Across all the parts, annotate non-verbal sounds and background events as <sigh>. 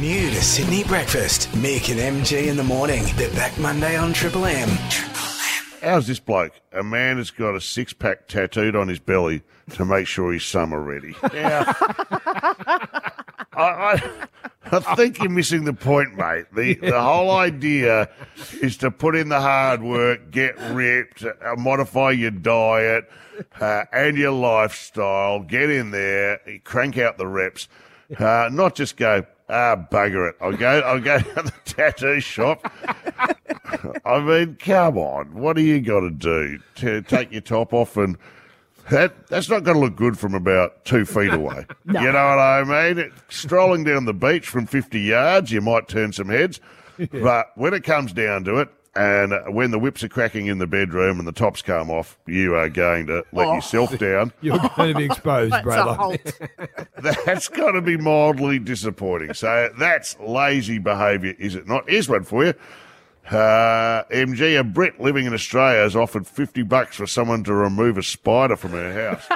New to Sydney Breakfast. Mick and MG in the morning. They're back Monday on Triple M. How's this bloke? A man has got a six pack tattooed on his belly to make sure he's summer ready. <laughs> Now, I, I, I think you're missing the point, mate. The, <laughs> the whole idea is to put in the hard work, get ripped, uh, modify your diet uh, and your lifestyle, get in there, crank out the reps, uh, not just go, ah, bugger it. I'll go, I'll go <laughs> to the tattoo shop. I mean, come on. What do you got to do to take your top off and that that's not going to look good from about two feet away. <laughs> You know what I mean? Strolling down the beach from 50 yards, you might turn some heads. <laughs> But when it comes down to it, and when the whips are cracking in the bedroom and the tops come off, you are going to let Oh. yourself down. <laughs> You're going to be exposed, That's brother. halt. <laughs> That's got to be mildly disappointing. So that's lazy behaviour, is it not? Here's one for you. Uh, MG, a Brit living in Australia has offered 50 bucks for someone to remove a spider from her house.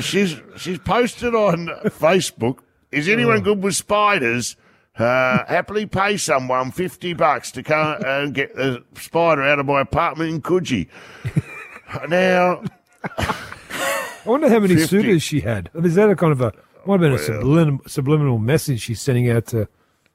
<laughs> she's, she's posted on Facebook, is anyone good with spiders? Uh, happily pay someone 50 bucks to come and get the spider out of my apartment in Coogee. <laughs> now, I wonder how many 50. suitors she had. Is that a kind of a might have been a subliminal, subliminal message she's sending out to?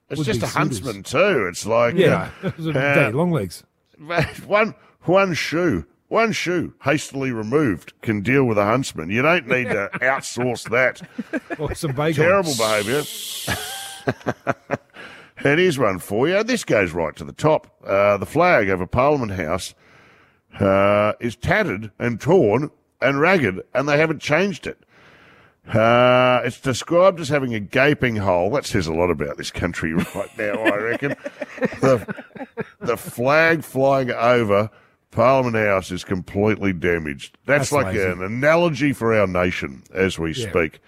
It's just a suitors? huntsman too. It's like Yeah, <laughs> uh, it day, long legs. <laughs> one one shoe, one shoe hastily removed can deal with a huntsman. You don't need to outsource that. Or some bacon. Terrible behaviour. And here's one for you. This goes right to the top. Uh, the flag over Parliament House uh, is tattered and torn and ragged, and they haven't changed it. Uh, it's described as having a gaping hole. That says a lot about this country <laughs> right now, I reckon. the, the flag flying over Parliament House is completely damaged. That's, That's like lazy. an analogy for our nation as we speak.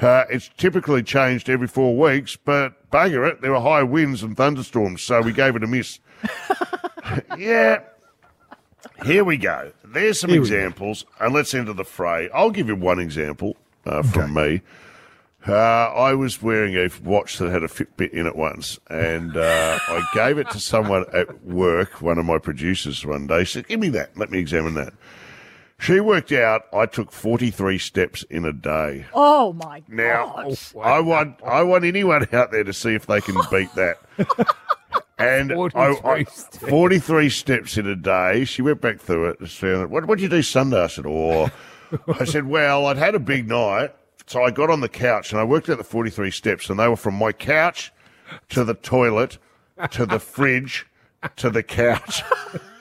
Uh, it's typically changed every four weeks, but bugger it, there were high winds and thunderstorms, so we gave it a miss. <laughs> yeah. Here we go. There's some Here examples, and let's enter the fray. I'll give you one example uh, from me. Uh, I was wearing a watch that had a Fitbit in it once, and uh, <laughs> I gave it to someone at work, one of my producers, one day. She said, Give me that. Let me examine that. She worked out I took 43 steps in a day. Oh my Now, god! I want I want anyone out there to see if they can beat that. <laughs> And I, 43 I, steps. 43 steps in a day. She went back through it and said, what did you do Sunday? I said, oh. I said, well, I'd had a big night. So I got on the couch and I worked out the 43 steps and they were from my couch to the toilet to the fridge to the couch. <laughs>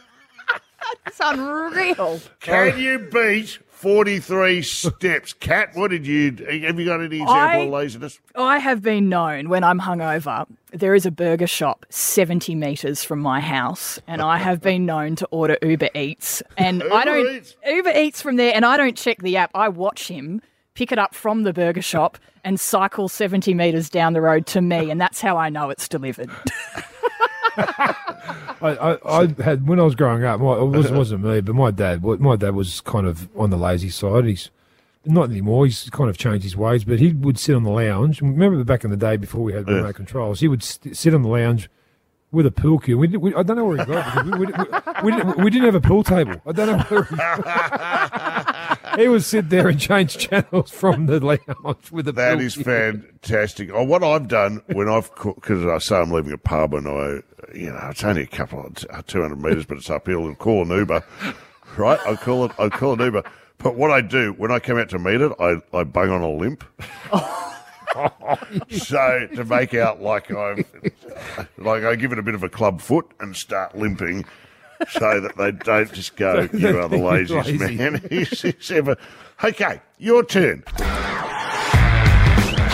It's unreal. Can you beat 43 steps? Cat, what did you, have you got any example I- of laziness? I have been known when I'm hungover. There is a burger shop 70 metres from my house, and I have been known to order Uber Eats. And I don't Eats? Uber Eats from there, and I don't check the app. I watch him pick it up from the burger shop and cycle 70 metres down the road to me, and that's how I know it's delivered. <laughs> I, I, I had when I was growing up. My, it was, wasn't me, but my dad. My dad was kind of on the lazy side. He's not anymore. He's kind of changed his ways, but he would sit on the lounge. Remember back in the day before we had remote controls, he would st- sit on the lounge with a pool cue. We, we I don't know where he got it. We, we, we, we, didn't, we didn't have a pool table. I don't know where he, <laughs> he would sit there and change channels from the lounge with a That is fantastic. Oh, what I've done when I've because I say I'm leaving a pub and I, you know, it's only a couple of uh, two hundred meters, but it's uphill and call an Uber, right? I call it, I call an Uber. But what I do when I come out to meet it, I, I bung on a limp. <laughs> so to make out like I've, like I give it a bit of a club foot and start limping. So that they don't just go, you are the laziest Lazy. man <laughs> who's who's ever. Okay, your turn.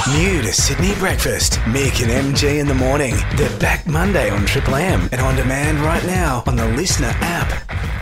New to Sydney Breakfast. Mick and MG in the morning. They're back Monday on Triple M and on demand right now on the LiSTNR app.